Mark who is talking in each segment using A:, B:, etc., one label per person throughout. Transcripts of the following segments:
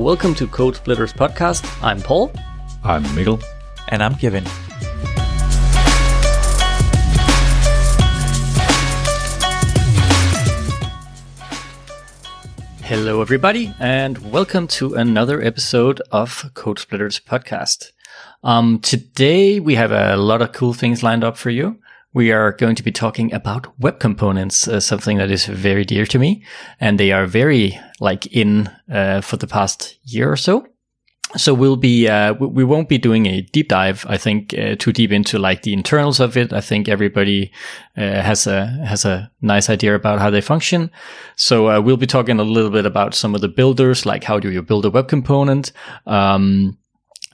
A: Welcome to Code Splitters podcast. I'm Paul.
B: I'm Mikkel.
C: And I'm Kevin.
A: Hello, everybody, and welcome to another episode of Code Splitters podcast. Um, today we have a lot of cool things lined up for you we are going to be talking about web components, uh, something that is very dear to me, and they are very like in uh, for the past year or so. So we'll be uh, we won't be doing a deep dive. I think uh, too deep into like the internals of it. I think everybody uh, has a has a nice idea about how they function. So uh, we'll be talking a little bit about some of the builders, like how do you build a web component. Um,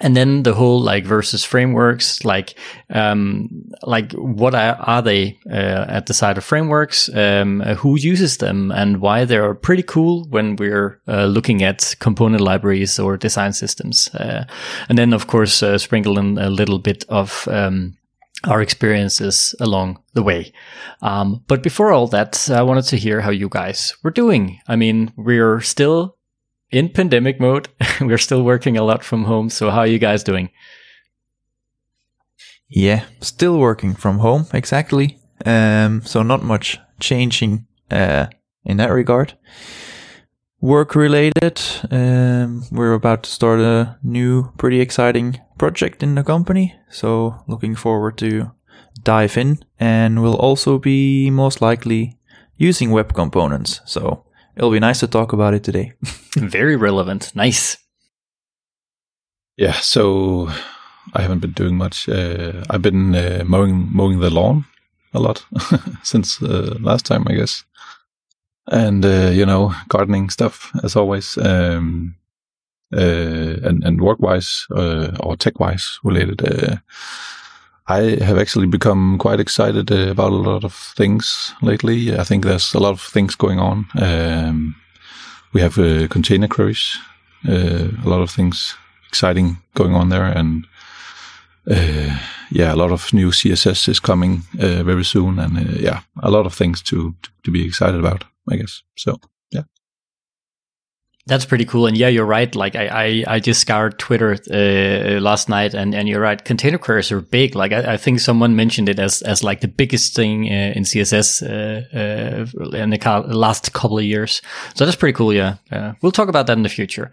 A: and then the whole like versus frameworks like um like what are, are they uh, at the side of frameworks um who uses them and why they're pretty cool when we're uh, looking at component libraries or design systems uh, and then of course uh, sprinkle in a little bit of um our experiences along the way. Um, but before all that, I wanted to hear how you guys were doing. I mean, we're still in pandemic mode. We're still working a lot from home. So how are you guys doing?
C: Yeah, still working from home exactly. Um, so not much changing uh, in that regard. Work related, um, we're about to start a new, pretty exciting project in the company. So looking forward to dive in, and we'll also be most likely using web components. So it'll be nice to talk about it today.
A: Very relevant. Nice.
B: Yeah, so I haven't been doing much. Uh, I've been uh, mowing mowing the lawn a lot since uh, last time, I guess, and uh, you know, gardening stuff as always, um, uh, and and work wise uh, or tech wise related. I have actually become quite excited uh, about a lot of things lately. I think there's a lot of things going on. Um, we have uh, container queries, uh, a lot of things exciting going on there, and uh, yeah, a lot of new CSS is coming uh, very soon, and uh, yeah, a lot of things to, to to be excited about. I guess so.
A: That's pretty cool. And yeah, you're right. Like I, I, I just scoured Twitter uh, last night, and, and you're right. Container queries are big. Like I, I think someone mentioned it as as like the biggest thing uh, in CSS uh, uh, in the last couple of years. So that's pretty cool. Yeah, we'll talk about that in the future.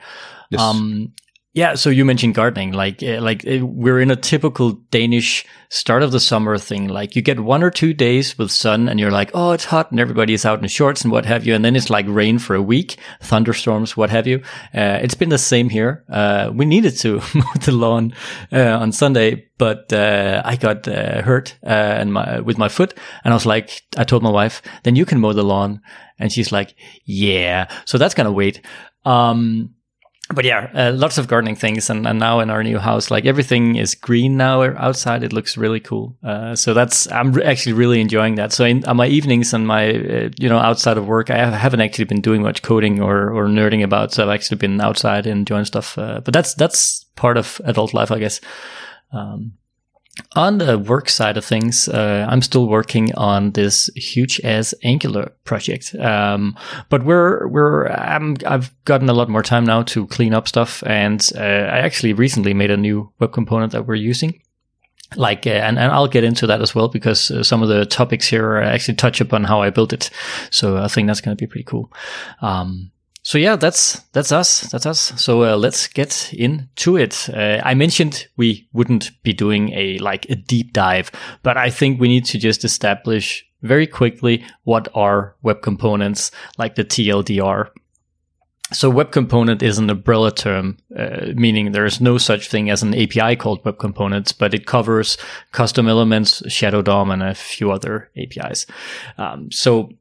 A: Yes. Um, yeah, so you mentioned gardening, like uh, like uh, we're in a typical Danish start of the summer thing. Like you get one or two days with sun, and you're like, oh, it's hot, and everybody is out in shorts and what have you, and then it's like rain for a week, thunderstorms, what have you. Uh, it's been the same here. Uh, we needed to mow the lawn uh, on Sunday, but uh, I got hurt and my with my foot, and I was like, I told my wife, then you can mow the lawn, and she's like, yeah. So that's gonna wait. Um, but yeah, uh, lots of gardening things, and, and now in our new house, like everything is green now outside. It looks really cool. Uh, so that's I'm re- actually really enjoying that. So in on my evenings and my uh, you know outside of work, I haven't actually been doing much coding or or nerding about. So I've actually been outside and enjoying stuff. Uh, but that's that's part of adult life, I guess. Um, on the work side of things, uh, I'm still working on this huge ass Angular project. Um, but we're we're I'm, I've gotten a lot more time now to clean up stuff, and uh, I actually recently made a new web component that we're using. Like, uh, and, and I'll get into that as well because uh, some of the topics here actually touch upon how I built it. So I think that's going to be pretty cool. Um, so yeah, that's that's us. That's us. So uh, let's get into it. Uh, I mentioned we wouldn't be doing a like a deep dive, but I think we need to just establish very quickly what are web components, like the TLDR. So web component is an umbrella term, uh, meaning there is no such thing as an API called web components, but it covers custom elements, Shadow DOM, and a few other APIs. Um, so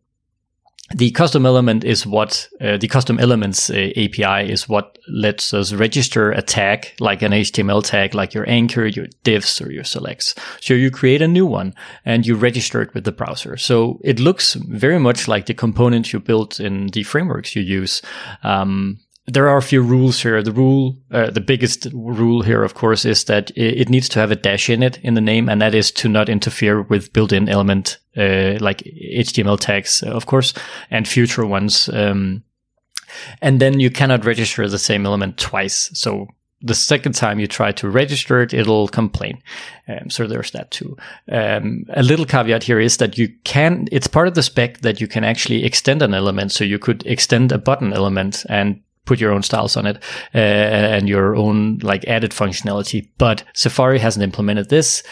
A: the custom element is what uh, the custom elements uh, API is what lets us register a tag like an HTML tag, like your anchor, your divs, or your selects. So you create a new one and you register it with the browser. So it looks very much like the components you built in the frameworks you use. Um, there are a few rules here. The rule, uh, the biggest rule here, of course, is that it needs to have a dash in it in the name, and that is to not interfere with built-in element uh, like HTML tags, of course, and future ones. Um, and then you cannot register the same element twice. So the second time you try to register it, it'll complain. Um, so there's that too. Um, a little caveat here is that you can, it's part of the spec that you can actually extend an element. So you could extend a button element and put your own styles on it uh, and your own like added functionality. But Safari hasn't implemented this.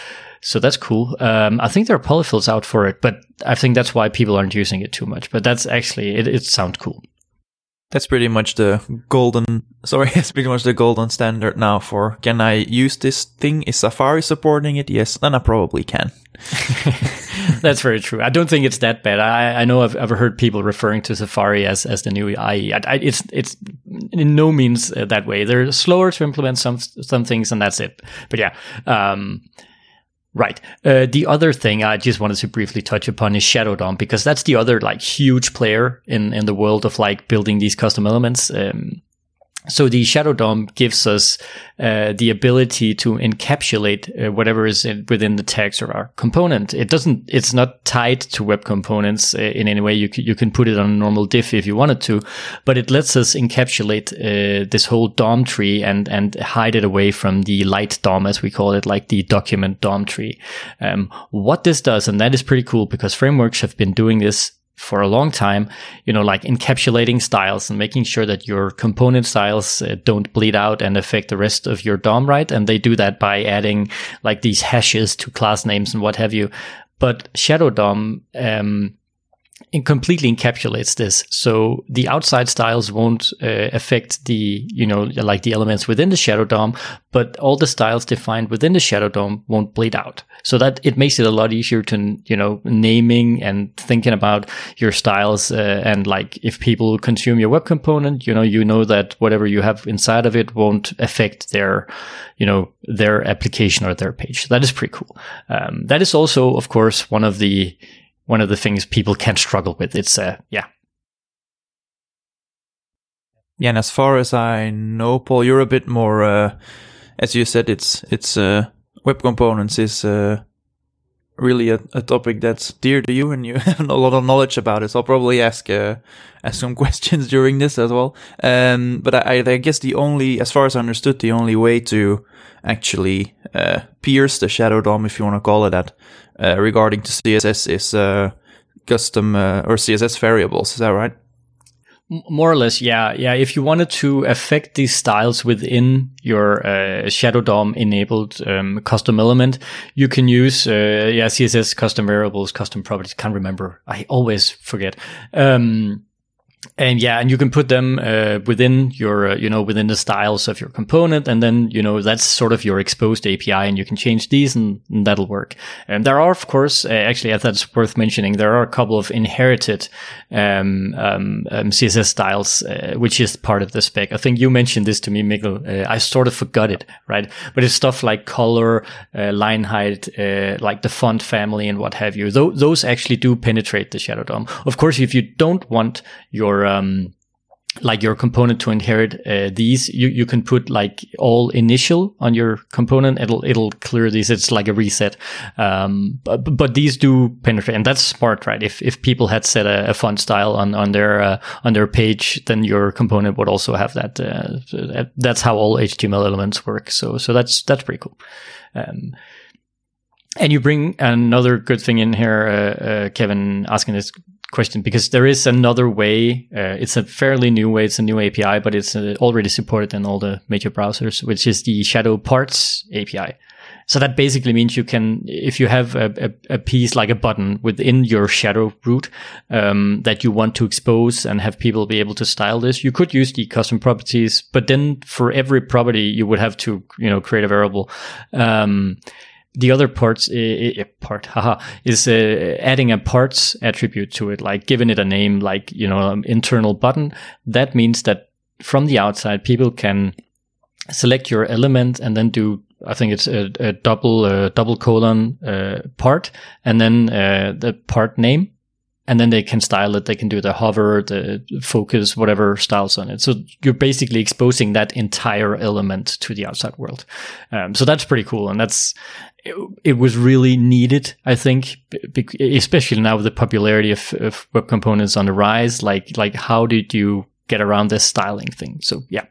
A: So that's cool. Um, I think there are polyfills out for it, but I think that's why people aren't using it too much. But that's actually, it, it sounds cool.
C: That's pretty much the golden, sorry, it's pretty much the golden standard now for can I use this thing? Is Safari supporting it? Yes, then I probably can.
A: That's very true. I don't think it's that bad. I, I know I've, I've heard people referring to Safari as, as the new IE. I, I, it's it's in no means uh, that way. They're slower to implement some some things, and that's it. But yeah, um, Right. Uh, the other thing I just wanted to briefly touch upon is Shadow DOM because that's the other like huge player in in the world of like building these custom elements. Um, so the Shadow DOM gives us uh, the ability to encapsulate uh, whatever is in, within the text or our component. It doesn't. It's not tied to web components uh, in any way. You c- you can put it on a normal div if you wanted to, but it lets us encapsulate uh, this whole DOM tree and and hide it away from the light DOM as we call it, like the document DOM tree. Um, what this does, and that is pretty cool because frameworks have been doing this for a long time, you know, like encapsulating styles and making sure that your component styles uh, don't bleed out and affect the rest of your DOM, right? And they do that by adding like these hashes to class names and what have you. But Shadow DOM, um, completely encapsulates this. So the outside styles won't uh, affect the, you know, like the elements within the Shadow DOM, but all the styles defined within the Shadow DOM won't bleed out. So that it makes it a lot easier to, you know, naming and thinking about your styles. Uh, and like if people consume your web component, you know, you know that whatever you have inside of it won't affect their, you know, their application or their page. That is pretty cool. Um, that is also, of course, one of the, one of the things people can struggle with. It's uh, yeah.
C: Yeah, and as far as I know, Paul, you're a bit more, uh, as you said, it's it's uh, web components is uh, really a, a, topic that's dear to you, and you have a lot of knowledge about it. So I'll probably ask uh, ask some questions during this as well. Um, but I, I, guess the only, as far as I understood, the only way to actually uh, pierce the shadow DOM, if you want to call it that, regarding to CSS is uh, custom uh, or CSS variables. Is that right?
A: More or less, yeah, yeah. If you wanted to affect these styles within your uh, Shadow DOM enabled um, custom element, you can use uh, yeah CSS custom variables, custom properties. Can't remember. I always forget. Um, and yeah, and you can put them uh, within your, uh, you know, within the styles of your component, and then you know that's sort of your exposed API, and you can change these, and, and that'll work. And there are, of course, uh, actually, I thought it's worth mentioning, there are a couple of inherited um, um, um, CSS styles, uh, which is part of the spec. I think you mentioned this to me, Mikkel. Uh, I sort of forgot it, right? But it's stuff like color, uh, line height, like the font family, and what have you. Th- those actually do penetrate the Shadow DOM. Of course, if you don't want your your um, like your component to inherit uh, these you, you can put like all initial on your component. It'll it'll clear these. It's like a reset. Um, but, but these do penetrate and that's smart right? If if people had set a, a font style on on their uh, on their page then your component would also have that uh, that's how all html elements work. So so that's that's pretty cool. Um, and you bring another good thing in here, uh, uh, Kevin, asking this question because there is another way. Uh, it's a fairly new way. It's a new API, but it's uh, already supported in all the major browsers, which is the Shadow Parts API. So that basically means you can, if you have a, a, a piece like a button within your shadow root um, that you want to expose and have people be able to style this, you could use the custom properties. But then for every property, you would have to, you know, create a variable. Um, the other parts uh, part haha is uh, adding a parts attribute to it like giving it a name like you know um, internal button that means that from the outside people can select your element and then do I think it's a, a double uh, double colon uh, part and then uh, the part name and then they can style it. They can do the hover, the focus, whatever styles on it. So you're basically exposing that entire element to the outside world. Um, so that's pretty cool. And that's, it, it, was really needed, I think, especially now with the popularity of, of web components on the rise. Like, like how did you get around this styling thing. So yeah,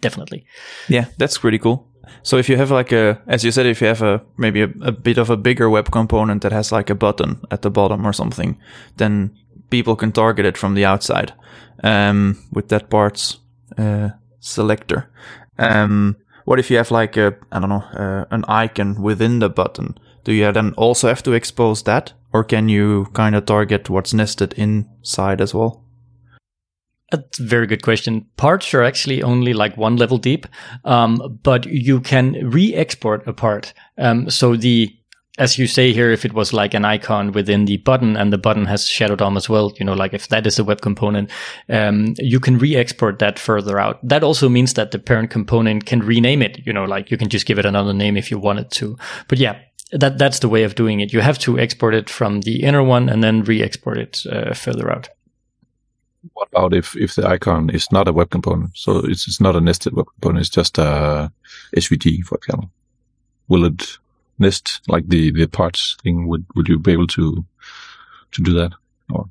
A: definitely.
C: Yeah, that's pretty cool. So if you have like a, as you said, if you have a maybe a, a bit of a bigger web component that has like a button at the bottom or something, then people can target it from the outside um, with that parts uh, selector. Um, what if you have like a, I don't know, uh, an icon within the button? Do you then also have to expose that, or can you kind of target what's nested inside as well?
A: That's a very good question. Parts are actually only like one level deep, um, but you can re-export a part. Um, so the, as you say here, if it was like an icon within the button and the button has Shadow DOM as well, you know, like if that is a web component, um, you can re-export that further out. That also means that the parent component can rename it. You know, like you can just give it another name if you wanted to. But yeah, that that's the way of doing it. You have to export it from the inner one and then re-export it uh, further out
B: what about if if the icon is not a web component? So it's it's not a nested web component. It's just a SVG, for example. Will it nest like the the parts thing? Would would you be able to to do that? Or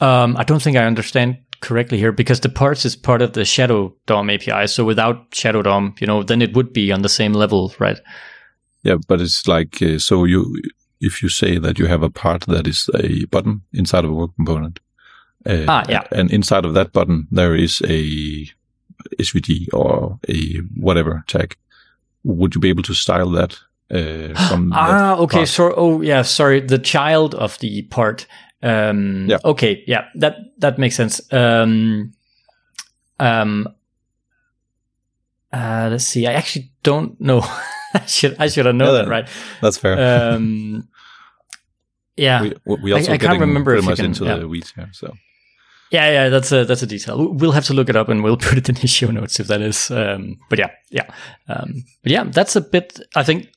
A: um, I don't think I understand correctly here because the parts is part of the Shadow DOM API. So without Shadow DOM, you know, then it would be on the same level, right?
B: Yeah, but it's like uh, so you if you say that you have a part that is a button inside of a web component,
A: uh, ah, yeah.
B: And inside of that button, there is a SVG or a whatever tag. Would you be able to style that? Uh, from
A: ah, okay. Part? So, oh, yeah. Sorry, the child of the part. Um, yeah. Okay. Yeah. That that makes sense. Um, um, uh, let's see. I actually don't know. I should I should have known that, right?
B: That's fair.
A: Um, yeah.
B: We, we also I, I can't remember pretty much can, into yeah. the weeds here. So
A: yeah, yeah, that's a that's a detail. We'll have to look it up and we'll put it in the show notes if that is. Um, but yeah, yeah, um, but yeah, that's a bit. I think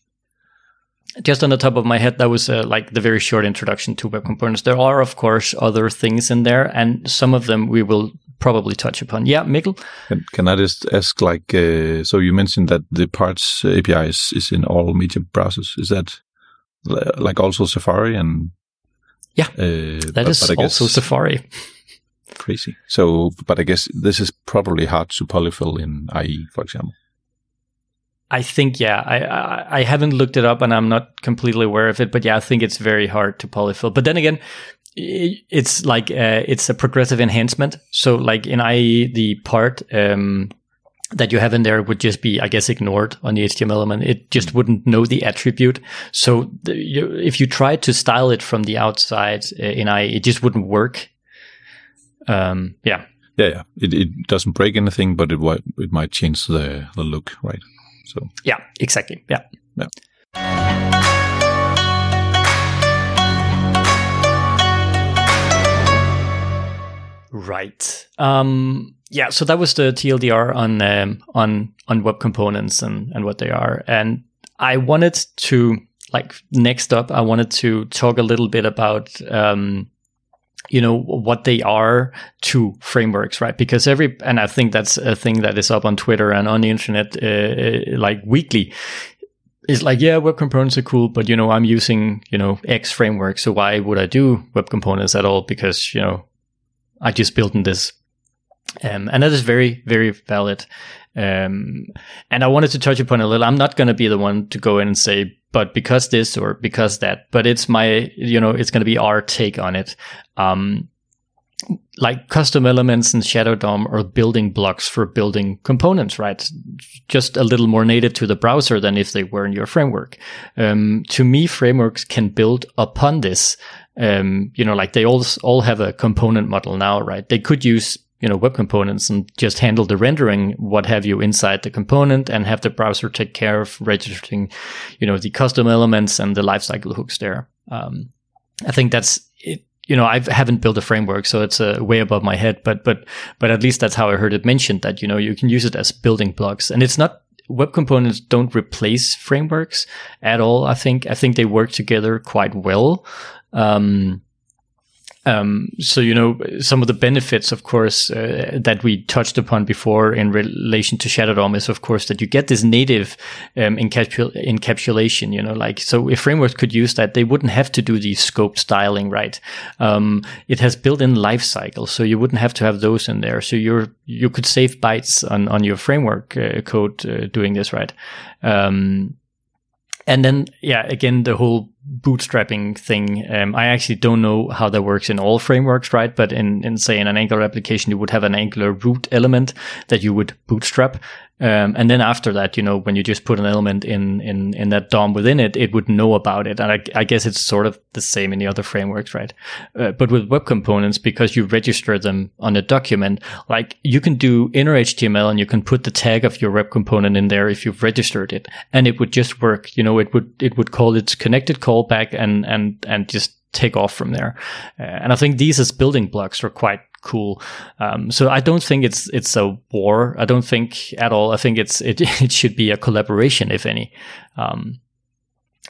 A: just on the top of my head, that was uh, like the very short introduction to web components. There are, of course, other things in there, and some of them we will probably touch upon. Yeah, Mikkel.
B: Can, can I just ask, like, uh, so you mentioned that the parts API is, is in all media browsers. Is that like also Safari and?
A: Yeah, uh, that but, is but also Safari
B: crazy. So, but I guess this is probably hard to polyfill in IE, for example.
A: I think yeah, I, I, I haven't looked it up and I'm not completely aware of it, but yeah, I think it's very hard to polyfill. But then again, it's like uh, it's a progressive enhancement. So like in IE, the part um, that you have in there would just be, I guess, ignored on the HTML element. It just mm. wouldn't know the attribute. So the, you, if you tried to style it from the outside uh, in IE, it just wouldn't work um, yeah.
B: Yeah, yeah. It, it doesn't break anything, but it it might change the the look, right? So
A: yeah, exactly. Yeah.
B: Yeah.
A: Right. Um, yeah. So that was the TLDR on um, on on web components and and what they are, and I wanted to like next up, I wanted to talk a little bit about um, you know what they are to frameworks right? Because every and i think that's a thing that is up on twitter and on the internet uh, uh, like weekly. Is like yeah web components are cool but you know i'm using you know x framework so why would i do web components at all? Because you know i just built in this. Um, and that is very very valid. Um, and i wanted to touch upon a little. I'm not going to be the one to go in and say but because this or because that but it's my you know it's going to be our take on it. Um, like custom elements and shadow dom are building blocks for building components right? Just a little more native to the browser than if they were in your framework. Um, to me frameworks can build upon this. Um, you know like they all all have a component model now right? They could use you know, web components and just handle the rendering, what have you inside the component and have the browser take care of registering, you know, the custom elements and the lifecycle hooks there. Um, I think that's it. You know, I haven't built a framework, so it's uh, way above my head, but, but, but at least that's how I heard it mentioned that, you know, you can use it as building blocks and it's not web components don't replace frameworks at all. I think, I think they work together quite well. Um, Um, so you know some of the benefits, of course, uh, that we touched upon before in relation to Shadow DOM is, of course, that you get this native um, encapsul- encapsulation. You know, like so, if frameworks could use that, they wouldn't have to do the scope styling, right? Um, it has built-in life lifecycle, so you wouldn't have to have those in there. So you're you could save bytes on on your framework uh, code uh, doing this, right? Um, and then yeah again the whole bootstrapping thing um, i actually don't know how that works in all frameworks right but in, in say in an angular application you would have an angular root element that you would bootstrap um, and then after that, you know, when you just put an element in in in that DOM within it, it would know about it. And I, I guess it's sort of the same in the other frameworks, right? Uh, but with web components, because you register them on a document, like you can do inner HTML and you can put the tag of your web component in there if you've registered it, and it would just work. You know, it would it would call its connected callback and and and just take off from there. Uh, and I think these as building blocks are quite cool. Um, so I don't think it's it's a war. I don't think at all. I think it's it it should be a collaboration, if any. Um,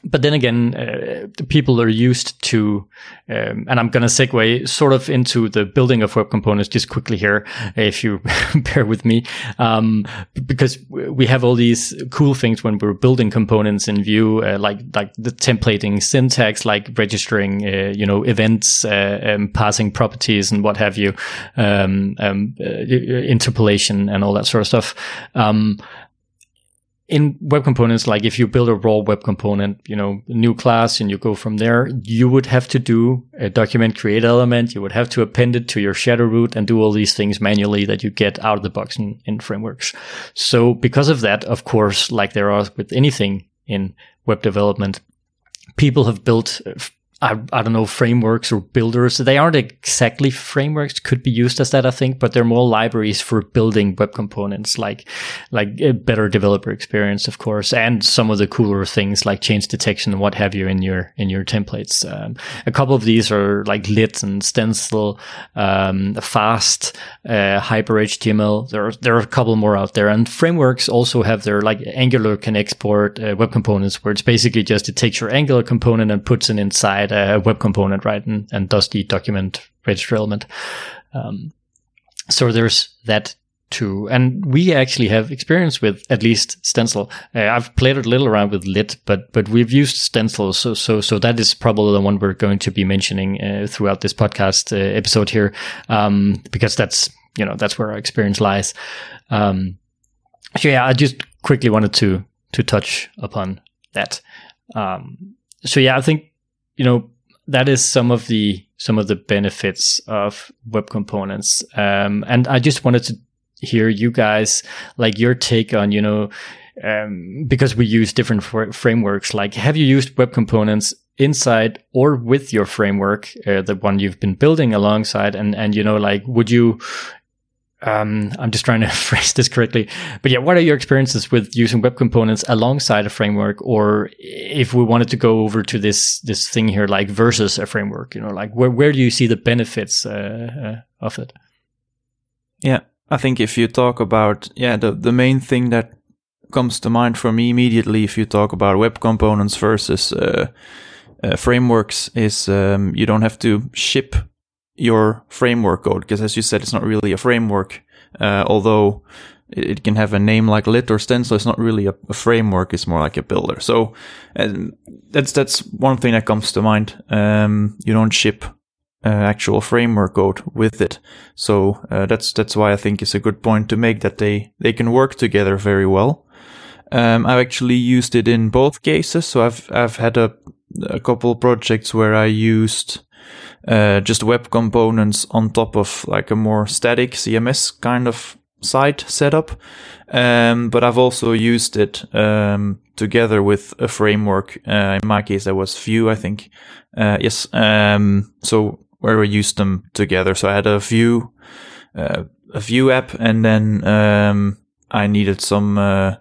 A: but then again, uh, people are used to, um, and I'm going to segue sort of into the building of web components just quickly here, if you bear with me, um, because we have all these cool things when we're building components in Vue, uh, like like the templating syntax, like registering, uh, you know, events, uh, um, passing properties, and what have you, um, um, uh, interpolation, and all that sort of stuff. In web components, like if you build a raw web component, you know, new class and you go from there, you would have to do a document create element. You would have to append it to your shadow root and do all these things manually that you get out of the box in, in frameworks. So because of that, of course, like there are with anything in web development, people have built uh, I, I don't know, frameworks or builders. They aren't exactly frameworks, could be used as that, I think, but they're more libraries for building web components, like, like a better developer experience, of course, and some of the cooler things like change detection and what have you in your, in your templates. Um, a couple of these are like lit and stencil, um, fast, uh, hyper HTML. There are, there are a couple more out there and frameworks also have their like Angular can export uh, web components where it's basically just it takes your Angular component and puts it inside a web component, right? And, and does the document register element. Um, so there's that too. And we actually have experience with at least Stencil. Uh, I've played a little around with Lit, but but we've used Stencil. So so so that is probably the one we're going to be mentioning uh, throughout this podcast uh, episode here, um, because that's you know that's where our experience lies. Um, so yeah, I just quickly wanted to to touch upon that. Um, so yeah, I think you know that is some of the some of the benefits of web components. Um, and i just wanted to hear you guys like your take on you know um, because we use different fr- frameworks like have you used web components inside or with your framework uh, the one you've been building alongside? And and you know like would you um, I'm just trying to phrase this correctly. But yeah, what are your experiences with using web components alongside a framework, or if we wanted to go over to this this thing here, like versus a framework? You know, like where where do you see the benefits uh, uh, of it?
C: Yeah, I think if you talk about yeah, the the main thing that comes to mind for me immediately if you talk about web components versus uh, uh frameworks is um, you don't have to ship your framework code because as you said it's not really a framework uh, although it can have a name like lit or stencil it's not really a, a framework it's more like a builder. So that's that's one thing that comes to mind. Um, you don't ship uh, actual framework code with it. So uh, that's that's why i think it's a good point to make that they they can work together very well. Um, i've actually used it in both cases. So i've i've had a a couple projects where i used uh, just web components on top of like a more static CMS kind of site setup. Um, but I've also used it um, together with a framework. Uh, in my case, that was Vue, I think. Uh, yes. Um, so where we used them together. So I had a Vue, uh, a Vue app, and then um, I needed some uh,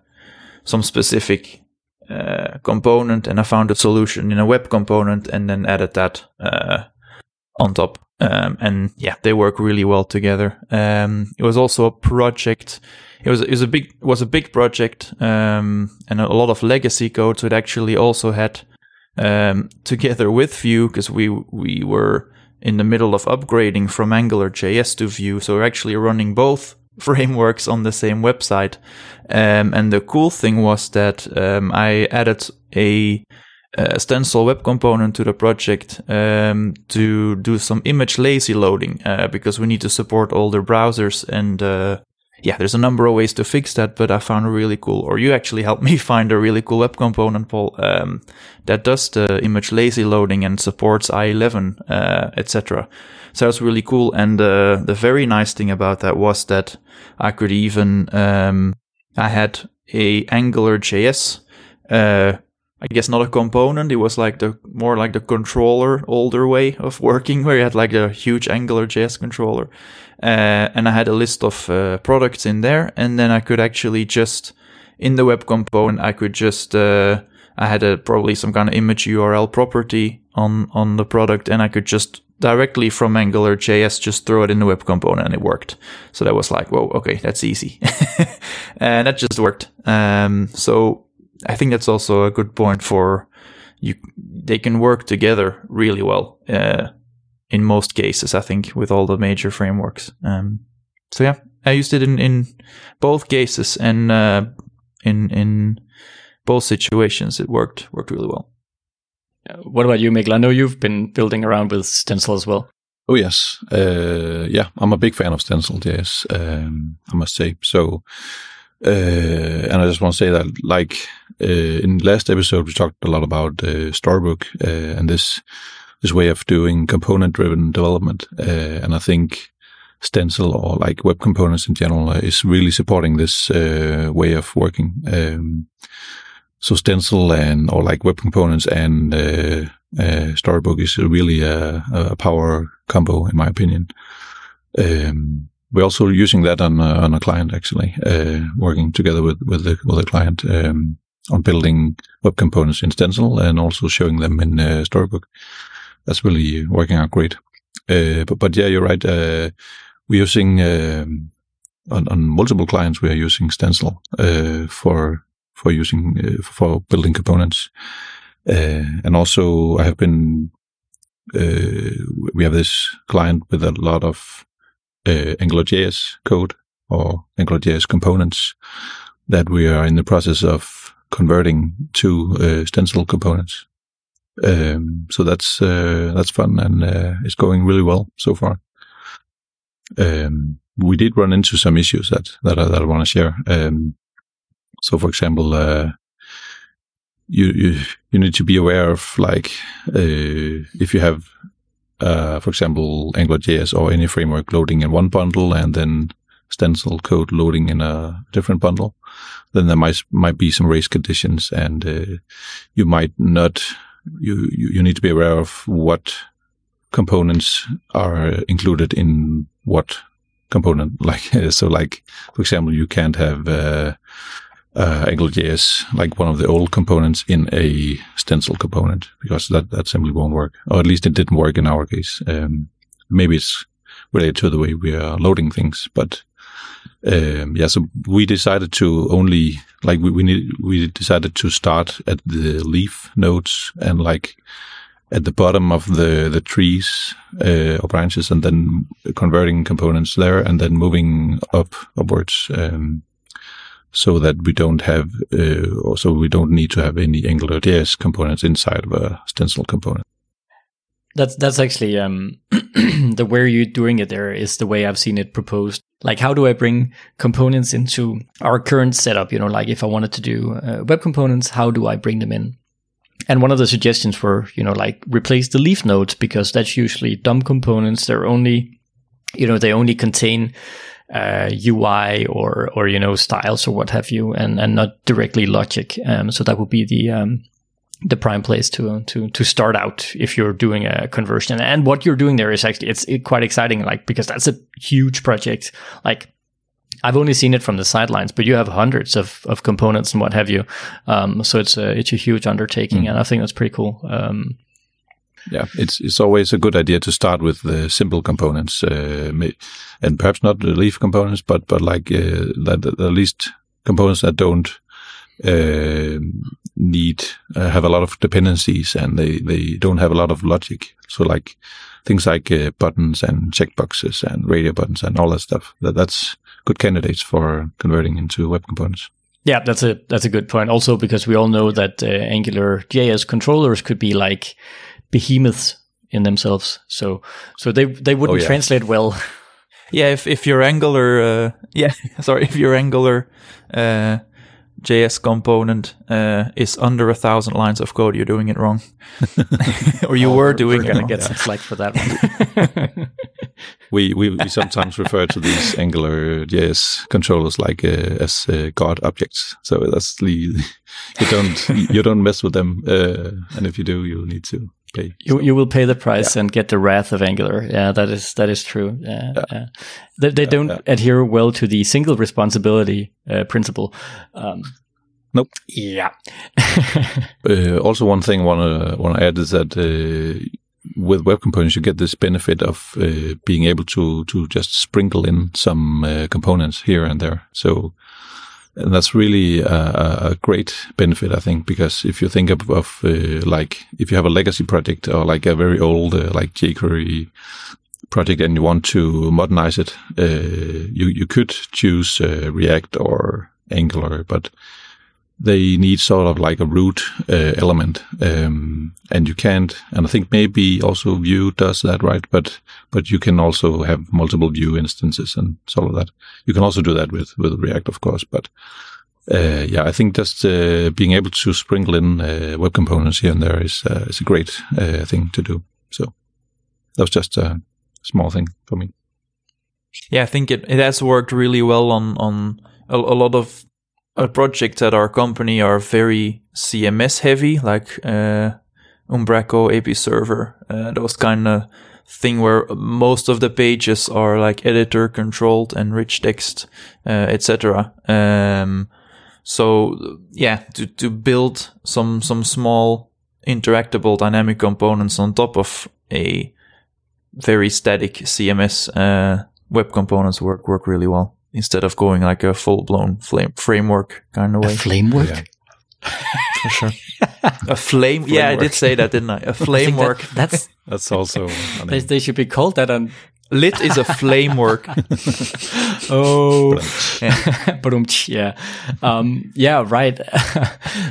C: some specific uh, component, and I found a solution in a web component, and then added that on top. Um, and yeah, they work really well together. Um, it was also a project. It was it was a big was a big project um, and a lot of legacy code. So it actually also had um, together with Vue because we we were in the middle of upgrading from Angular JS to Vue. So we're actually running both frameworks on the same website. Um, and the cool thing was that um, I added a, a, stencil web component to the project um, to do some image lazy loading uh, because we need to support older browsers and uh, yeah, there's a number of ways to fix that, but I found a really cool, or you actually helped me find a really cool web component, Paul, um, that does the image lazy loading and supports IE11, uh, etc. So that's really cool. And uh, the very nice thing about that was that I could even, um, I had a Angular JS, uh, I guess not a component. It was like the more like the controller older way of working, where you had like a huge Angular JS controller, uh, and I had a list of uh, products in there, and then I could actually just in the web component I could just uh, I had a probably some kind of image URL property on on the product, and I could just directly from Angular JS just throw it in the web component, and it worked. So that was like, whoa, okay, that's easy, and that just worked. Um, so I think that's also a good point for you. They can work together really well uh, in most cases. I think with all the major frameworks. Um, so yeah, I used it in, in both cases and uh, in in both situations. It worked worked really well.
A: What about you, Mikkel? I know you've been building around with Stencil as well.
B: Oh yes, uh, yeah, I'm a big fan of Stencil. Yes, um, I must say. So uh, and I just want to say that, like uh, in last episode, we talked a lot about uh, Storybook uh, and this this way of doing component-driven development. Uh, and I think Stencil or like web components in general is really supporting this uh, way of working. Um, so Stencil and or like web components and Storybook is really a, a, power combo, in my opinion. Um, we're also using that on uh, on a client actually, uh, working together with with the with the client um, on building web components in Stencil and also showing them in uh, Storybook. That's really working out great. Uh, but but yeah, you're right. Uh, we're using um, on, on multiple clients. We are using Stencil uh, for for using for building components, and also I have been. we have this client with a lot of uh, AngularJS code or AngularJS components that we are in the process of converting to uh, stencil components. Um, so that's uh, that's fun and uh, it's going really well so far. Um, we did run into some issues that that I, that I want to share. Um, so, for example, uh, you you you need to be aware of like uh, if you have uh, for example, AngularJS or any framework loading in one bundle and then stencil code loading in a different bundle, then there might might be some race conditions, and uh, you might not. You, you you need to be aware of what components are included in what component. Like so, like for example, you can't have uh, uh, AngularJS, like one of the old components in a stencil component, because that, that simply won't work. Or at least it didn't work in our case. Um, maybe it's related to the way we are loading things, but um, yeah, so we decided to only like we we, need, we decided to start at the leaf nodes and like at the bottom of the the trees uh, or branches, and then converting components there, and then moving up upwards. Um, so that we don't have, uh, so we don't need to have any AngularJS components inside of a stencil component.
A: That's that's actually um, the way you're doing it. There is the way I've seen it proposed. Like, how do I bring components into our current setup? You know, like if I wanted to do uh, web components, how do I bring them in? And one of the suggestions were, you know, like replace the leaf nodes because that's usually dumb components. They're only, you know, they only contain uh, UI or or you know styles or what have you, and and not directly logic. Um, so that would be the um, the prime place to to to start out if you're doing a conversion. And what you're doing there is actually it's quite exciting, like because that's a huge project. Like I've only seen it from the sidelines, but you have hundreds of, of components and what have you. Um, so it's a it's a huge undertaking, mm. and I think that's pretty cool. Um,
B: yeah, it's it's always a good idea to start with the simple components, uh, and perhaps not the leaf components, but but like uh, that at least components that don't uh, need uh, have a lot of dependencies and they they don't have a lot of logic. So like things like uh, buttons and checkboxes and radio buttons and all that stuff. That that's good candidates for converting into web components.
A: Yeah, that's a that's a good point. Also, because we all know that uh, Angular JS controllers could be like behemoths in themselves. So so they they wouldn't
B: Oh, yeah.
A: translate well.
C: Yeah, if if your Angular, uh, yeah, sorry, if your Angular uh, JS component uh, is under a thousand lines of code, you're doing it wrong, or you were doing
A: We're
C: it
A: gonna
C: wrong.
A: get some slack for that one.
B: We we, we sometimes refer to these Angular JS controllers like uh, as uh, God objects. So that's the you don't you don't mess with them, uh, and if you do, you need to pay.
A: You you will pay the price and get the wrath of Angular. Yeah, that is that is true. Yeah, yeah. They they don't
B: yeah.
A: adhere well to the single responsibility uh, principle. Um,
B: Nope.
A: Yeah.
B: Uh, also, one thing I want to want to add is that uh, with web components, you get this benefit of uh, being able to to just sprinkle in some uh, components here and there. So. And that's really a, a great benefit, I think, because if you think of, of uh, like if you have a legacy project or like a very old uh, like jQuery project and you want to modernize it, uh, you you could choose uh, React or Angular, but they need sort of like a root uh, element, um, and you can't. And I think maybe also Vue does that, right? But but you can also have multiple Vue instances and sort of that. You can also do that with with React, of course. But uh, yeah, I think just uh, being able to sprinkle in uh, web components here and there is uh, is a great uh, thing to do. So that was just a small thing for me.
C: Yeah, I think it, it has worked really well on on a, a lot of uh, projects at our company are very CMS heavy, like uh, Umbraco, EPiServer, uh, those kind of thing where most of the pages are like editor controlled and rich text, uh, etc. Um, so yeah, to to build some some small interactable dynamic components on top of a very static CMS uh, web components work work really well instead of going like a full blown flame framework kind of
A: A
C: way.
A: framework.
B: Yeah.
C: for sure. a flame. Yeah, I did say that, didn't I? A
A: think
C: flame
A: that-
C: work.
A: that's
B: That's also. I
A: they, they should be called that on.
C: Lit is a flame work.
A: Oh,
C: Yeah.
A: yeah, um, yeah, right.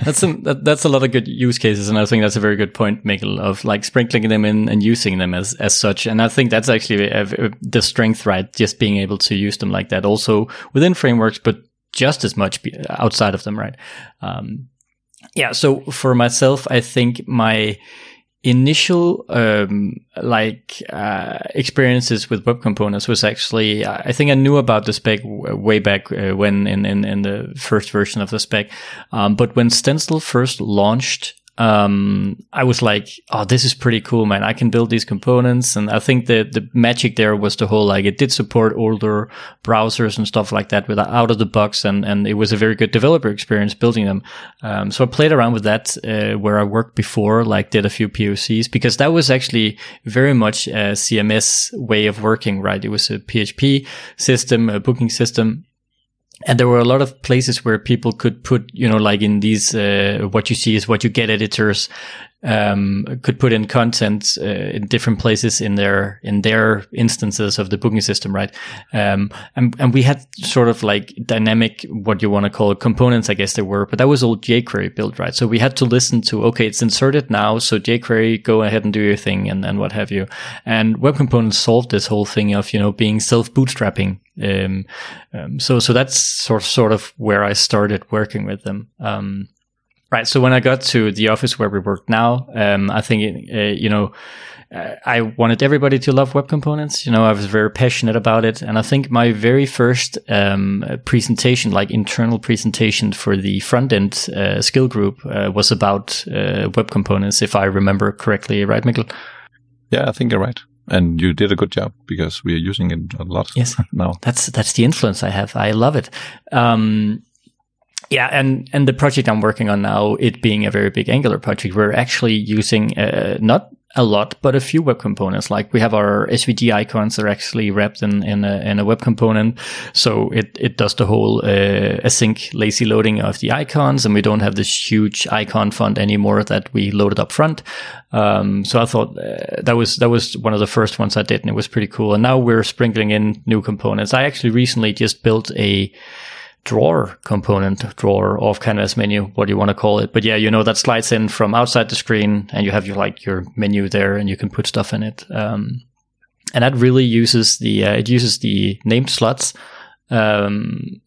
A: that's some that, that's a lot of good use cases, and I think that's a very good point, Mikkel, of like sprinkling them in and using them as as such. And I think that's actually a, a, the strength, right? Just being able to use them like that, also within frameworks, but just as much outside of them, right? Um, yeah. So for myself, I think my initial um, like uh, experiences with web components was actually I think I knew about the spec way back uh, when in, in in the first version of the spec, um, but when Stencil first launched. Um, I was like, oh, this is pretty cool, man. I can build these components. And I think the, the magic there was the whole, like, it did support older browsers and stuff like that with out of the box. And, and it was a very good developer experience building them. Um, so I played around with that, uh, where I worked before, like did a few POCs because that was actually very much a CMS way of working, right? It was a PHP system, a booking system. And there were a lot of places where people could put, you know, like in these, uh, what you see is what you get editors, um, could put in content uh, in different places in their in their instances of the booking system, right? Um, and and we had sort of like dynamic, what you want to call it, components, I guess there were, but that was all jQuery built, right? So we had to listen to okay, it's inserted now, so jQuery, go ahead and do your thing, and and what have you. And web components solved this whole thing of you know being self bootstrapping. Um, um, so so that's sort sort of where I started working with them. Um, Right. So when I got to the office where we work now, um, I think, uh, you know, I wanted everybody to love web components. You know, I was very passionate about it. And I think my very first um, presentation, like internal presentation for the front end uh, skill group, uh, was about uh, web components, if I remember correctly. Right, Mikkel?
B: yeah, I think you're right. And you did a good job because we are using it a lot
A: Yes.
B: now.
A: That's that's the influence I have. I love it. Um, yeah, and and the project I'm working on now, it being a very big Angular project, we're actually using uh, not a lot, but a few web components. Like we have our SVG icons are actually wrapped in in a, in a web component, so it it does the whole uh, async lazy loading of the icons, and we don't have this huge icon font anymore that we loaded up front. Um, so I thought uh, that was that was one of the first ones I did, and it was pretty cool. And now we're sprinkling in new components. I actually recently just built a drawer component, drawer off canvas menu, what do you want to call it? But yeah, you know, that slides in from outside the screen and you have your like your menu there and you can put stuff in it. Um, and that really uses the, uh, it uses the named slots. Um,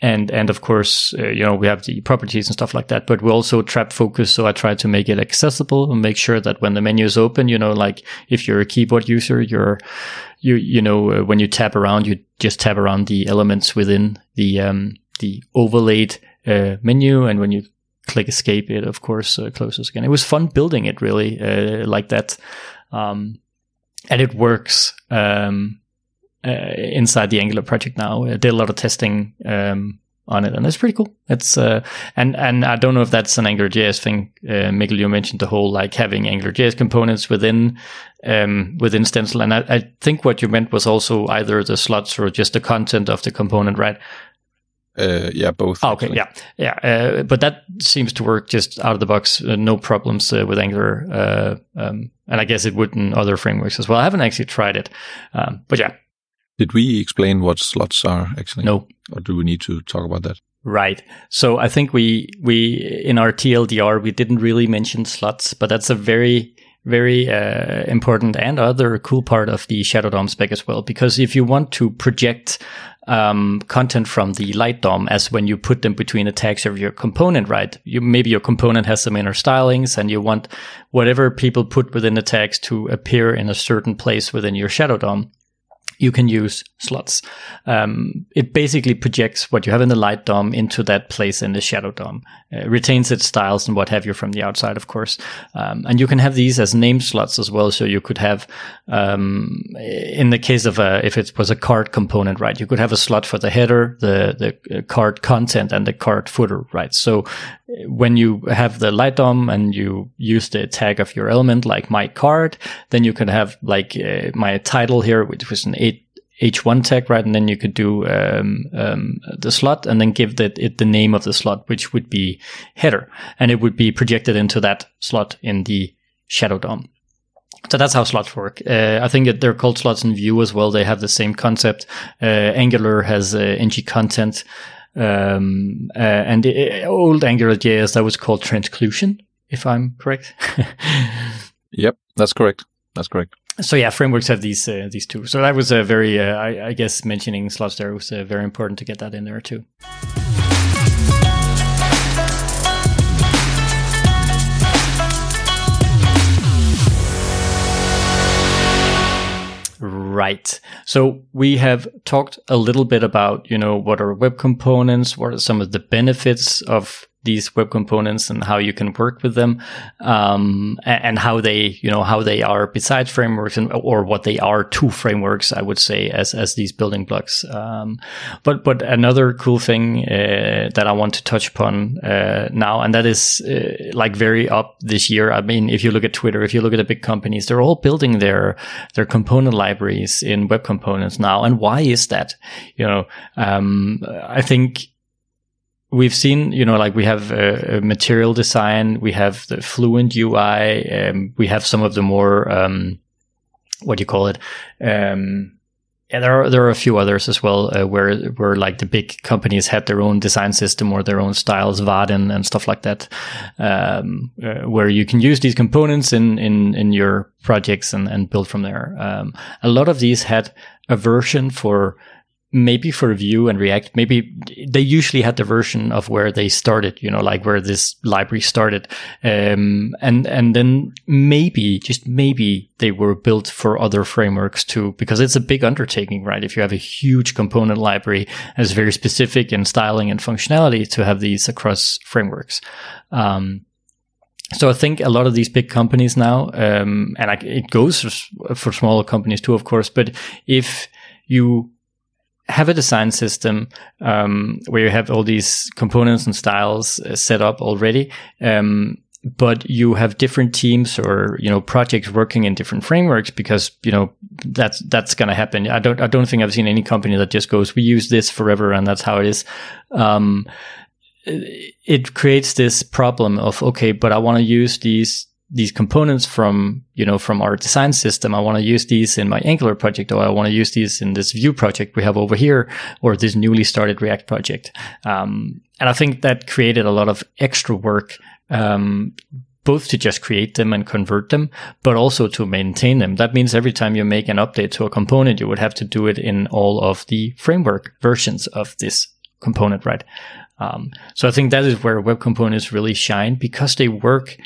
A: and, and of course, uh, you know, we have the properties and stuff like that, but we also trap focus. So I try to make it accessible and make sure that when the menu is open, you know, like if you're a keyboard user, you're, you, you know, uh, when you tap around, you just tap around the elements within the, um, the overlaid uh, menu. And when you click escape, it of course uh, closes again. It was fun building it really uh, like that. Um, and it works. Um, uh, inside the Angular project now. I did a lot of testing um, on it, and it's pretty cool. It's uh, and and I don't know if that's an AngularJS thing. Uh, Mikkel, you mentioned the whole like having AngularJS components within um, within Stencil, and I, I think what you meant was also either the slots or just the content of the component, right?
B: Uh, yeah, both.
A: Oh, okay, yeah, yeah. Uh, but that seems to work just out of the box, uh, no problems uh, with Angular. Uh, um, and I guess it would in other frameworks as well. I haven't actually tried it, um, but yeah,
B: did we explain what slots are actually?
A: No.
B: Or do we need to talk about that?
A: Right. So I think we we in our TLDR we didn't really mention slots, but that's a very very uh, important and other cool part of the Shadow DOM spec as well. Because if you want to project um, content from the light DOM as when you put them between the tags of your component, right? You maybe your component has some inner stylings, and you want whatever people put within the tags to appear in a certain place within your Shadow DOM you can use slots. Um, it basically projects what you have in the light DOM into that place in the shadow DOM. It retains its styles and what have you from the outside, of course. Um, and you can have these as name slots as well. So you could have, um, in the case of a, if it was a card component, right, you could have a slot for the header, the, the card content and the card footer, right? So when you have the light DOM and you use the tag of your element, like my card, then you can have like uh, my title here, which was an H1 tag, right? And then you could do um, um, the slot and then give that it the name of the slot, which would be header, and it would be projected into that slot in the shadow DOM. So that's how slots work. Uh, I think that they're called slots in Vue as well. They have the same concept. Uh, Angular has uh, ng content, um, uh, and the old Angular JS that was called transclusion, if I'm correct.
B: yep, that's correct. That's correct
A: so yeah, frameworks have these uh, these two. So that was a very, uh, I, I, guess, mentioning slots there was uh, very important to get that in there too. Right. So we have talked a little bit about, you know, what are web components, what are some of the benefits of these web components and how you can work with them um, and how they you know how they are besides frameworks and or what they are to frameworks i would say as as these building blocks. Um, but but another cool thing uh, that i want to touch upon uh, now and that is uh, like very up this year i mean if you look at twitter if you look at the big companies they're all building their their component libraries in web components now. And why is that? You know um, i think we've seen, you know, like we have a, a material design, we have the fluent UI, um, we have some of the more, um, what do you call it? Um, yeah, there are there are a few others as well uh, where where like the big companies had their own design system or their own styles, Vaadin and stuff like that, um, uh, where you can use these components in in in your projects and and build from there. Um, a lot of these had a version for maybe for Vue and React, maybe they usually had the version of where they started, you know, like where this library started. Um, and, and then maybe, just maybe they were built for other frameworks too, because it's a big undertaking, right? If you have a huge component library it's very specific in styling and functionality to have these across frameworks. Um, so I think a lot of these big companies now, um, and I, it goes for, for smaller companies too, of course, but if you have a design system um, where you have all these components and styles uh, set up already. Um, but you have different teams or you know projects working in different frameworks because you know that's that's going to happen. I don't I don't think I've seen any company that just goes we use this forever and that's how it is. Um, it creates this problem of okay, but I want to use these these components from you know from our design system i want to use these in my angular project or i want to use these in this vue project we have over here or this newly started react project um, and i think that created a lot of extra work um, both to just create them and convert them, but also to maintain them. That means every time you make an update to a component, you would have to do it in all of the framework versions of this component, right? Um, so I think that is where web components really shine because they work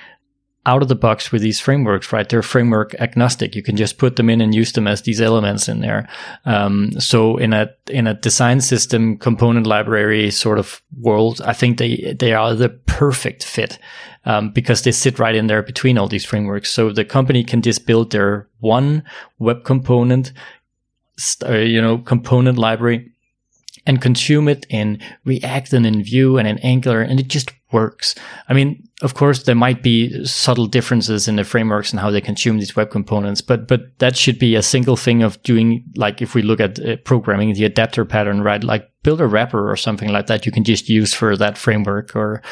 A: out of the box with these frameworks, right? They're framework agnostic. You can just put them in and use them as these elements in there. Um, so in a in a design system component library sort of world, I think they they are the perfect fit um, because they sit right in there between all these frameworks. So the company can just build their one web component, uh, you know, component library and consume it in React and in Vue and in Angular, and it just works. I mean, of course, there might be subtle differences in the frameworks and how they consume these web components, but but that should be a single thing of doing. Like if we look at uh, programming, the adapter pattern, right? Like build a wrapper or something like that you can just use for that framework or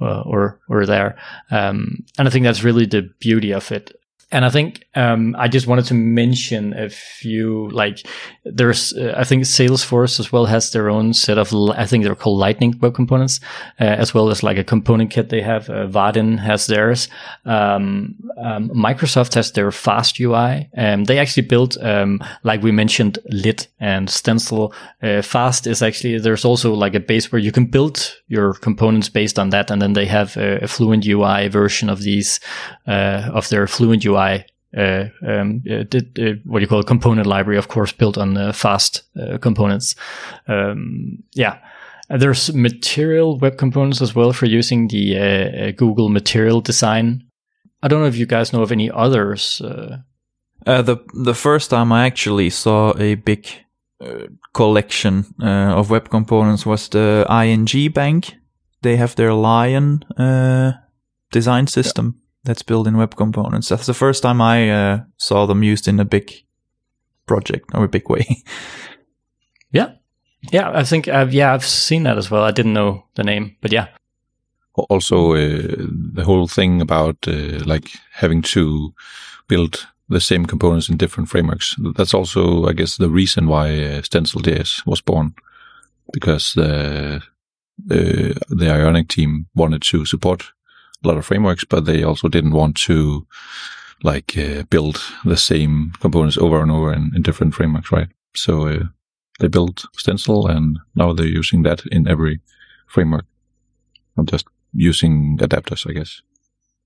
A: uh, or or there. Um, and I think that's really the beauty of it. And I think um, I just wanted to mention a few, like there's, uh, I think Salesforce as well has their own set of, I think they're called Lightning web components, uh, as well as like a component kit they have. Uh, has theirs. Um, um, Microsoft has their Fast UI. Um, they actually built, um, like we mentioned, Lit and Stencil. Uh, Fast is actually, there's also like a base where you can build your components based on that. And then they have a, a Fluent UI version of these, uh, of their Fluent UI uh, um, uh, did, uh, what do you call a component library, of course, built on uh, fast uh, components. Um, yeah. There's material web components as well for using the uh, Google material design. I don't know if you guys know of any others.
C: the the first time I actually saw a big collection of web components was the ING Bank. They have their Lion design system that's built in web components. That's the first time I uh, saw them used in a big project or a big way.
A: yeah, yeah, I think I've, yeah I've seen that as well. I didn't know the name, but yeah.
B: Also, uh, the whole thing about uh, like having to build the same components in different frameworks. That's also, I guess, the reason why uh, Stencil.js was born, because the uh, the Ionic team wanted to support a lot of frameworks, but they also didn't want to like uh, build the same components over and over in, in different frameworks, right? So uh, they built Stencil, and now they're using that in every framework. I'm just using adapters, I guess.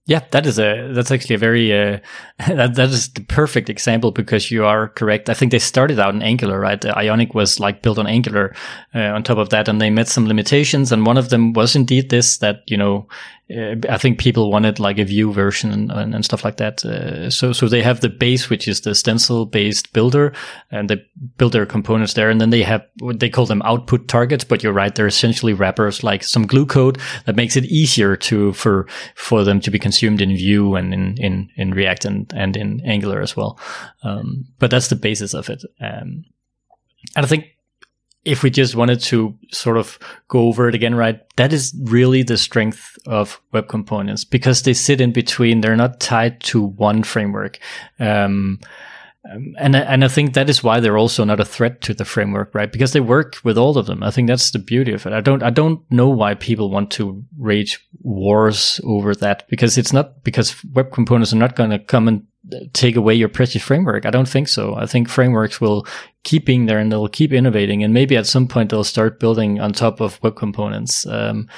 A: Yeah, that is a that's actually a very uh, that that is the perfect example because you are correct. I think they started out in Angular, right? Ionic was like built on Angular uh, on top of that, and they met some limitations, and one of them was indeed this that you know uh, I think people wanted like a Vue version and, and, stuff like that. Uh, so so they have the base, which is the stencil based builder, and they build their components there, and then they have what they call them output targets. But you're right, they're essentially wrappers, like some glue code that makes it easier to for for them to be consumed in Vue and in in, in React and and in Angular as well. Um, but that's the basis of it. Um, and I think if we just wanted to sort of go over it again, right? That is really the strength of web components because they sit in between. They're not tied to one framework. Um, um, and and I think that is why they're also not a threat to the framework, right? Because they work with all of them. I think that's the beauty of it. I don't I don't know why people want to rage wars over that because it's not because web components are not going to come and take away your precious framework. I don't think so. I think frameworks will keep being there and they'll keep innovating. And maybe at some point they'll start building on top of web components. Um,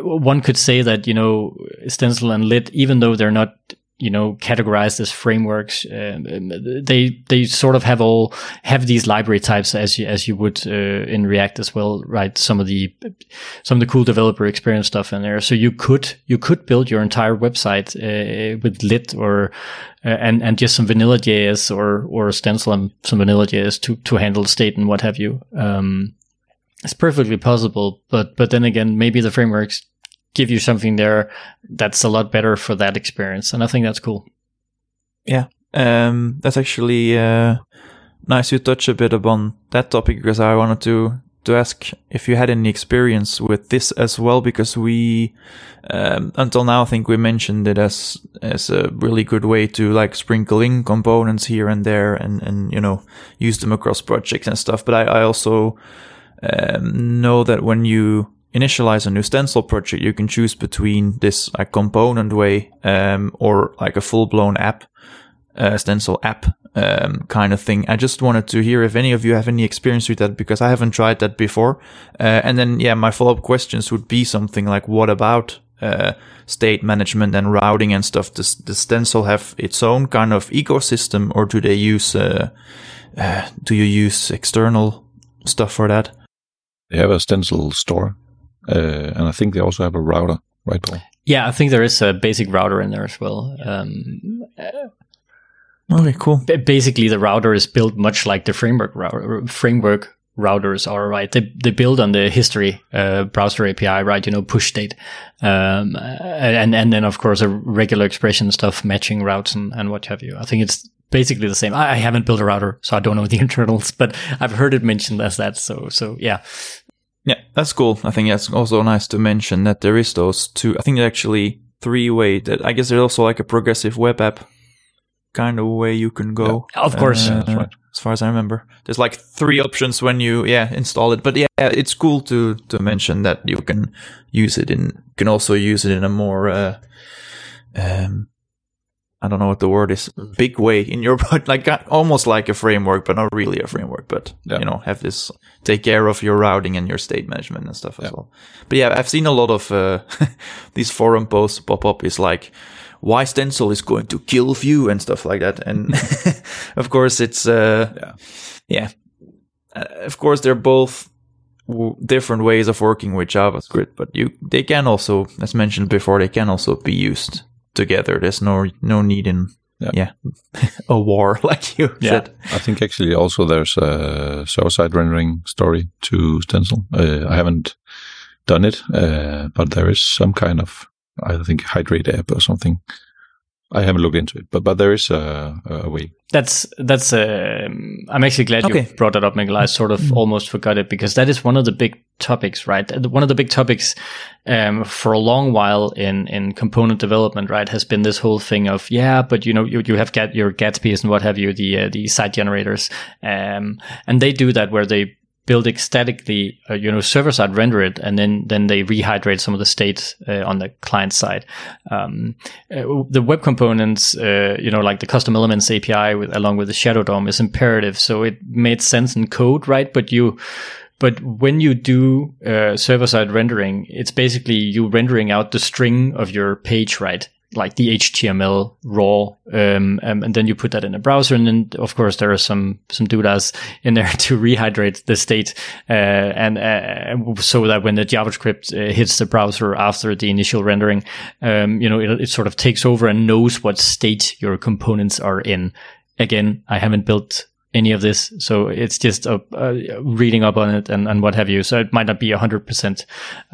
A: one could say that, you know, Stencil and Lit, even though they're not you know categorized as frameworks they they sort of have all have these library types as you as you would uh, in react as well right? Some of the some of the cool developer experience stuff in there. So you could you could build your entire website uh, with lit or uh, and and just some vanilla js or or stencil and some vanilla js to to handle state and what have you. Um, it's perfectly possible but but then again maybe the frameworks give you something there that's a lot better for that experience. And I think that's cool.
C: Yeah. Um, that's actually uh, nice you touch a bit upon that topic because I wanted to to ask if you had any experience with this as well because we um, until now I think we mentioned it as as a really good way to like sprinkle in components here and there and and you know use them across projects and stuff but I, I also um, know that when you initialize a new stencil project you can choose between this like component way um, or like a full-blown app uh, stencil app um, kind of thing. I just wanted to hear if any of you have any experience with that because I haven't tried that before. Uh, and then, yeah, my follow up questions would be something like, what about uh, state management and routing and stuff? Does the stencil have its own kind of ecosystem, or do they use? Uh, uh, do you use external stuff for that?
B: They have a stencil store, uh, and I think they also have a router, right, Paul?
A: Yeah, I think there is a basic router in there as well. Um,
C: Okay, cool.
A: basically, the router is built much like the framework router, framework routers are, right? They they build on the history uh, browser API, right? You know, push state, um, and and then of course a regular expression stuff, matching routes and, and what have you. I think it's basically the same. I, I haven't built a router, so I don't know the internals, but I've heard it mentioned as that. So so yeah.
C: Yeah, that's cool. I think that's also nice to mention that there is those two. I think actually three way that I guess there's also like a progressive web app kind of way you can go.
A: Yeah, of course.
C: Uh,
B: right.
C: As far as I remember, there's like three options when you yeah install it. But yeah, it's cool to to mention that you can use it in can also use it in a more uh, um I don't know what the word is big way in your but like uh, almost like a framework, but not really a framework. But
B: Yeah.
C: you know have this take care of your routing and your state management and stuff as
B: Yeah.
C: well. But yeah, I've seen a lot of uh, these forum posts pop up. Is like why stencil is going to kill Vue and stuff like that. And of course, it's uh,
B: Yeah.
C: yeah. Uh, of course, they're both w- different ways of working with JavaScript, but you they can also, as mentioned before, they can also be used together. There's no no need in
B: Yeah.
C: yeah, a war like you
A: Yeah.
C: said.
B: I think actually also there's a server-side rendering story to Stencil. Uh, I haven't done it, uh, but there is some kind of, I think, Hydrate app or something. I haven't looked into it, but but there is a, a way.
A: That's that's. Um, I'm actually glad
C: Okay.
A: you brought that up, Mikkel. I sort of almost forgot it because that is one of the big topics, right? Uh, One of the big topics um, for a long while in in component development, right, has been this whole thing of yeah, but you know you you have got your Gatsby's and what have you, the uh, the site generators, um, and they do that where they build it statically, uh, you know, server side render it, and then then they rehydrate some of the state uh, on the client side. Um, uh, the web components, uh, you know, like the custom elements API with, along with the Shadow DOM is imperative, so it made sense in code, right? But you but when you do uh, server side rendering, it's basically you rendering out the string of your page, right? Like the HTML raw, um, um, and then you put that in a browser, and then of course there are some some doodads in there to rehydrate the state, uh, and uh, so that when the JavaScript uh, hits the browser after the initial rendering, um, you know it, it sort of takes over and knows what state your components are in. Again, I haven't built any of this. So it's just uh, uh, reading up on it and, and what have you. So it might not be 100%.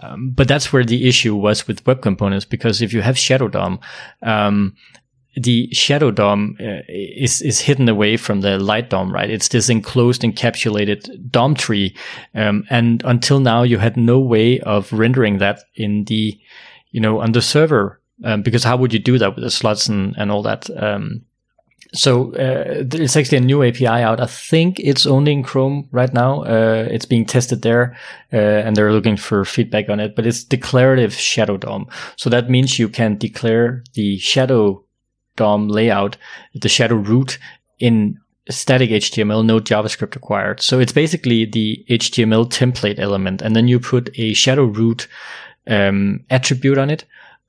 A: Um, but that's where the issue was with web components, because if you have Shadow DOM, um, the Shadow DOM uh, is, is hidden away from the Light DOM, right? It's this enclosed, encapsulated DOM tree. Um, and until now, you had no way of rendering that in the, you know, on the server. Um, because how would you do that with the slots and, and all that? Um, so uh, there's actually a new API out. I think it's only in Chrome right now. Uh, it's being tested there, uh, and they're looking for feedback on it. But it's declarative Shadow DOM. So that means you can declare the Shadow DOM layout, the Shadow root in static HTML, no JavaScript required. So it's basically the HTML template element, and then you put a Shadow root um, attribute on it.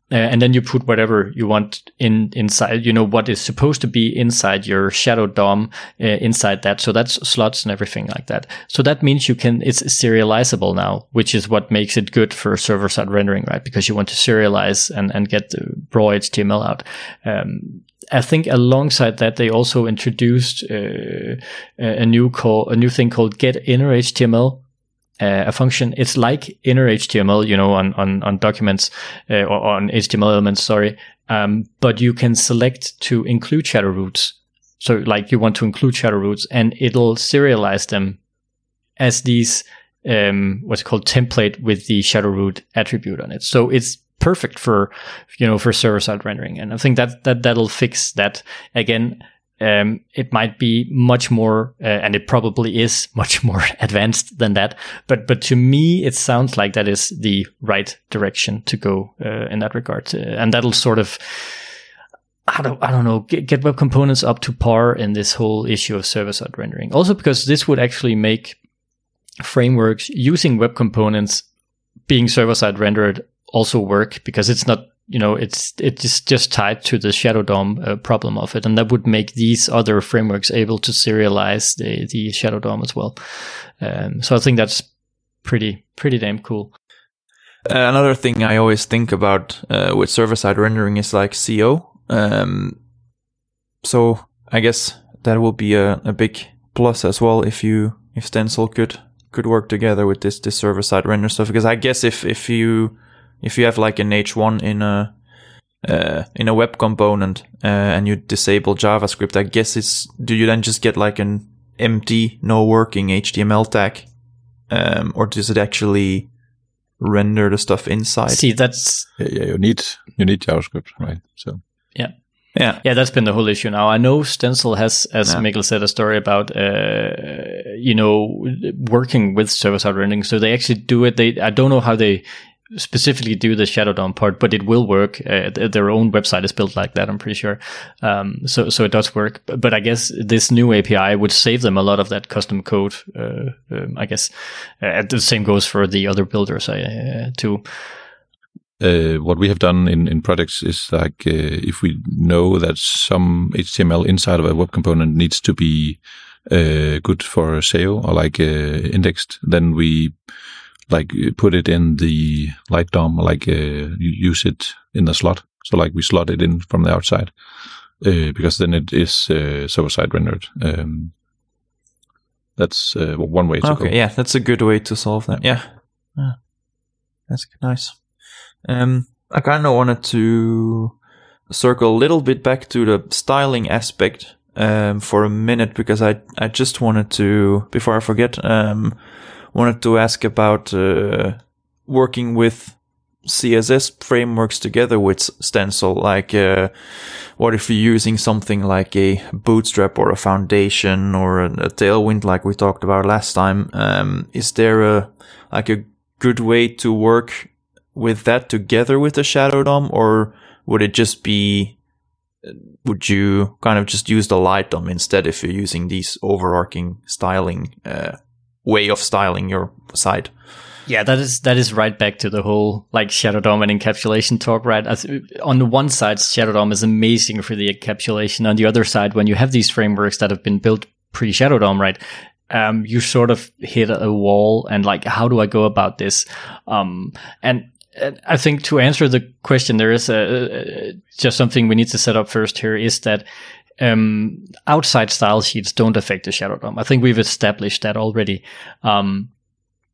A: Uh, and then you put whatever you want in inside, you know, what is supposed to be inside your shadow DOM uh, inside that. So that's slots and everything like that. So that means you can, it's serializable now, which is what makes it good for server side rendering, right? Because you want to serialize and, and get the raw HTML out. Um, I think alongside that, they also introduced uh, a new call, a new thing called get inner HTML uh, a function. It's like inner HTML, you know, on on on documents uh, or on HTML elements. Sorry, um, but you can select to include shadow roots. So, like, you want to include shadow roots, and it'll serialize them as these um, what's called template with the shadow root attribute on it. So it's perfect for you know for server side rendering, and I think that that that'll fix that again um, it might be much more, uh, and it probably is much more advanced than that. But but to me, it sounds like that is the right direction to go uh, in that regard, uh, and that'll sort of. I don't, I don't know, get, get web components up to par in this whole issue of server side rendering. Also, because this would actually make frameworks using web components being server side rendered also work because it's not you know it's it's just tied to the shadow dom uh, problem of it. And that would make these other frameworks able to serialize the the shadow dom as well. Um, so i think that's pretty pretty damn cool.
C: Uh, another thing i always think about uh, with server side rendering is like co um, so i guess that will be a, a big plus as well if you if stencil could could work together with this this server side render stuff. Because i guess if if you if you have like an H1 in a uh, in a web component uh, and you disable JavaScript, I guess it's do you then just get like an empty, no working HTML tag, um, or does it actually render the stuff inside?
A: See, that's
B: yeah, yeah, you need you need JavaScript, right? So
A: yeah.
C: Yeah,
A: yeah, that's been the whole issue. Now I know Stencil has, as
C: Yeah.
A: Mikkel said, a story about, uh, you know, working with server-side rendering. So they actually do it. They, I don't know how they specifically do the shadow dom part, but it will work. Uh, th- their own website is built like that. I'm pretty sure. Um, so, so it does work. But I guess this new API would save them a lot of that custom code. Uh, um, I guess uh, the same goes for the other builders uh, too.
B: uh, what we have done in, in projects is like uh, if we know that some HTML inside of a web component needs to be good for SEO or like indexed, then we like put it in the light DOM, like uh, use it in the slot. So like we slot it in from the outside uh, because then it is uh, server side rendered. Um, that's uh, one way to go.
C: Okay, yeah, that's a good way to solve that. Yeah, yeah. that's nice. Um, I kind of wanted to circle a little bit back to the styling aspect um, for a minute because I I just wanted to before I forget um, wanted to ask about uh, working with CSS frameworks together with Stencil. Like, uh, what if you're using something like a Bootstrap or a Foundation or a, a Tailwind, like we talked about last time? Um, is there a like a good way to work with that together with the Shadow DOM, or would it just be? Would you kind of just use the Light DOM instead if you're using these overarching styling uh, way of styling your site?
A: Yeah, that is that is right back to the whole like Shadow DOM and encapsulation talk, right? On the one side, Shadow DOM is amazing for the encapsulation. On the other side, when you have these frameworks that have been built pre Shadow DOM, right? Um, you sort of hit a wall and like, how do I go about this? Um, and and I think to answer the question, there is a, just something we need to set up first here is that um, outside style sheets don't affect the Shadow DOM. I think we've established that already. Um,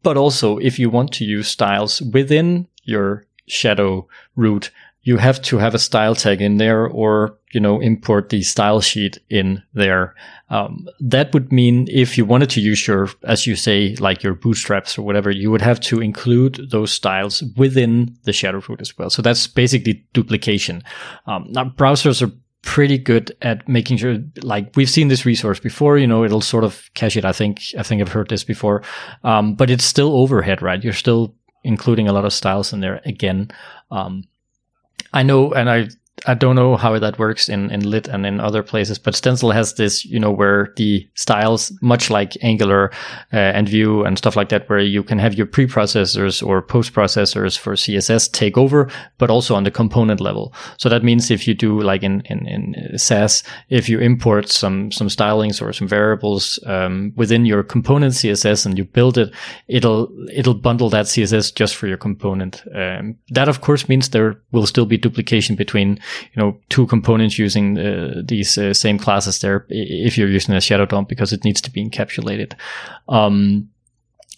A: but also, if you want to use styles within your shadow root, you have to have a style tag in there or, you know, import the style sheet in there. Um, that would mean if you wanted to use your, as you say, like your bootstraps or whatever, you would have to include those styles within the shadow root as well. So that's basically duplication. Um, now browsers are pretty good at making sure like we've seen this resource before you know it'll sort of cache it. I think i think i've heard this before. Um, but it's still overhead right? You're still including a lot of styles in there again. Um, i know and i I don't know how that works in, in Lit and in other places, but Stencil has this, you know, where the styles, much like Angular uh, and Vue and stuff like that, where you can have your preprocessors or post processors for CSS take over, but also on the component level. So that means if you do like in, in, in Sass, if you import some, some stylings or some variables um, within your component CSS and you build it, it'll, it'll bundle that CSS just for your component. Um, that of course means there will still be duplication between you know two components using uh, these uh, same classes there if you're using a shadow DOM because it needs to be encapsulated. Um,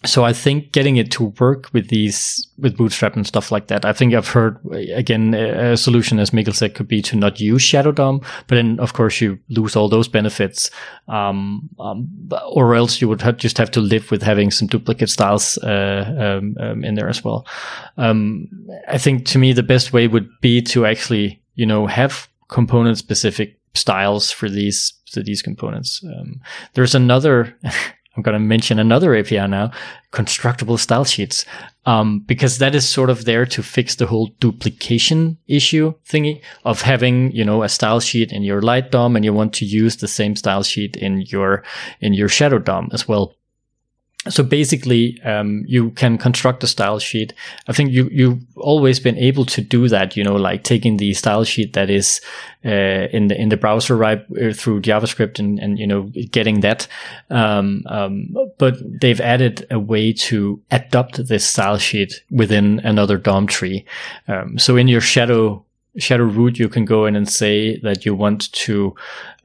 A: so I think getting it to work with these with Bootstrap and stuff like that. I think I've heard again a solution, as Mikkel said, could be to not use Shadow DOM, but then of course you lose all those benefits, um, um, or else you would have, just have to live with having some duplicate styles uh, um, um in there as well. Um, I think to me the best way would be to actually you know have component specific styles for these for these components. Um, there's another I'm going to mention another API now, constructible style sheets, um, because that is sort of there to fix the whole duplication issue thingy of having, you know, a style sheet in your light DOM and you want to use the same style sheet in your, in your shadow DOM as well so basically, um, you can construct a style sheet. I think you you've always been able to do that. You know, like taking the style sheet that is uh, in the in the browser right uh, through JavaScript and and you know getting that. Um, um, but they've added a way to adopt this style sheet within another DOM tree. Um, so in your shadow shadow root, you can go in and say that you want to,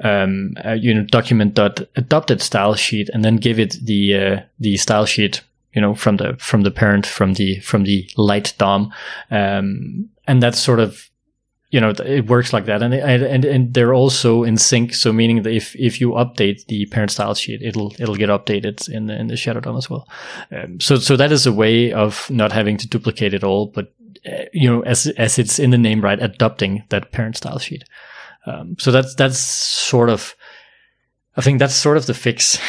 A: um, uh, you know, document dot adopted style sheet and then give it the, uh, the style sheet, you know, from the, from the parent, from the, from the light DOM. Um, and that's sort of, you know, it works like that. And, and, and they're also in sync. So meaning that if, if you update the parent style sheet, it'll, it'll get updated in the, in the Shadow DOM as well. Um, so, so that is a way of not having to duplicate it all, but you know, as as it's in the name, right, adopting that parent style sheet. Um, so that's that's sort of, I think that's sort of the fix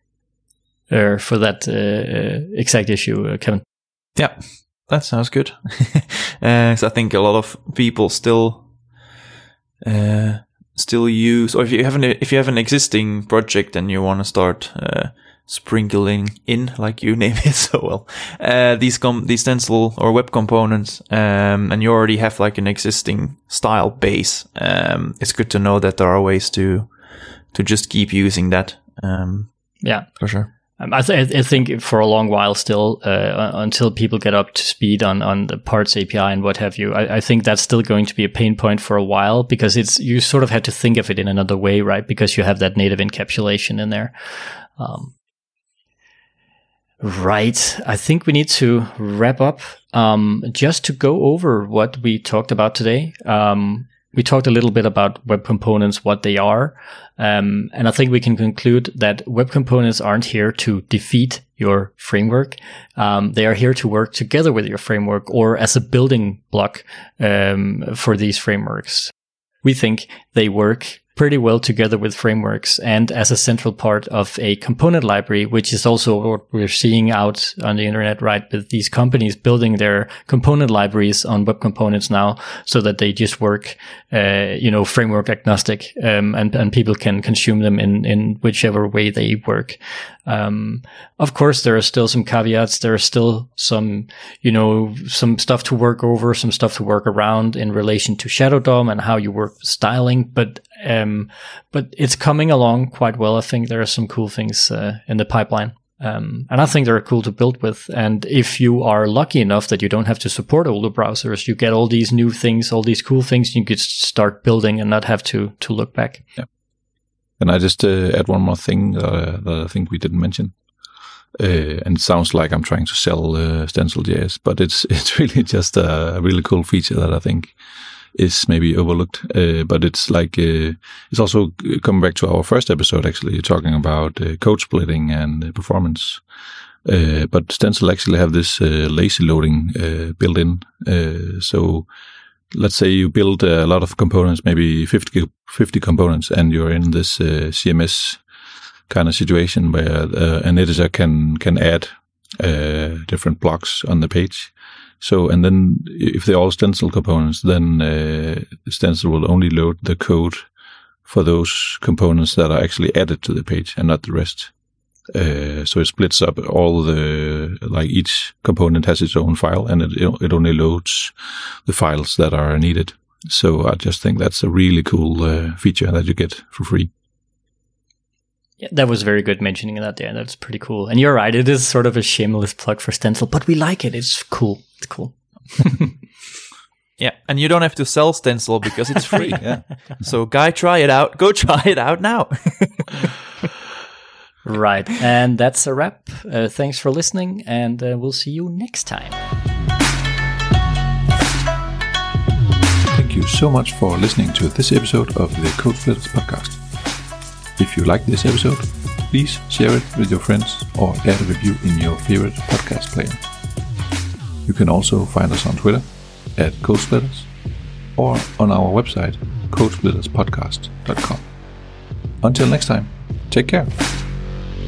A: uh, for that uh, exact issue, uh, Kevin.
C: Yeah, that sounds good. uh, so I think a lot of people still uh, still use, or if you have an if you have an existing project and you want to start uh, sprinkling in, like you name it so well, uh, these com- these stencil or web components, um, and you already have like an existing style base. Um, it's good to know that there are ways to to just keep using that. Um,
A: yeah,
C: for sure.
A: Um, I, th- I, think for a long while still, uh, until people get up to speed on, on the parts API and what have you, I, I, think that's still going to be a pain point for a while because it's you sort of have to think of it in another way, right? Because you have that native encapsulation in there. Um, Right. I think we need to wrap up. Um, just to go over what we talked about today. Um, we talked a little bit about web components, what they are. Um, and I think we can conclude that web components aren't here to defeat your framework. Um, they are here to work together with your framework or as a building block um, for these frameworks. We think they work pretty well together with frameworks and as a central part of a component library, which is also what we're seeing out on the internet, right? With these companies building their component libraries on web components now so that they just work, uh, you know, framework agnostic, um, and, and people can consume them in, in whichever way they work. Um, of course, there are still some caveats. There are still some, you know, some stuff to work over, some stuff to work around in relation to Shadow DOM and how you work styling. But, um, but it's coming along quite well. I think there are some cool things uh, in the pipeline. Um, and I think they're cool to build with. And if you are lucky enough that you don't have to support older browsers, you get all these new things, all these cool things you could start building and not have to to look back.
B: Yeah. Can I just uh, add one more thing uh, that I think we didn't mention? Uh, and it sounds like I'm trying to sell uh, Stencil.js, but it's it's really just a really cool feature that I think is maybe overlooked. Uh, but it's like uh, it's also coming back to our first episode. Actually, talking about uh, code splitting and performance. Uh, but Stencil actually have this lazy loading built in, so let's say you build a lot of components, maybe 50, 50 components, and you're in this uh, CMS kind of situation where uh, an editor can can add uh, different blocks on the page. So, and then if they're all stencil components, then uh, stencil will only load the code for those components that are actually added to the page and not the rest. Uh, so it splits up all the like each component has its own file, and it it only loads the files that are needed. So I just think that's a really cool uh, feature that you get for free.
A: Yeah, that was very good mentioning that there. That's pretty cool. And you're right, it is sort of a shameless plug for Stencil, but we like it. It's cool. It's cool.
C: yeah, and you don't have to sell Stencil because it's free. yeah. So, guy, try it out. Go try it out now.
A: right. And that's a wrap. Uh, thanks for listening, and uh, we'll see you next time.
B: Thank you so much for listening to this episode of the Code Splitters podcast. If you like this episode, please share it with your friends or add a review in your favorite podcast player. You can also find us on Twitter at Code Splitters or on our website codesplitterspodcast.com. Until next time, take care.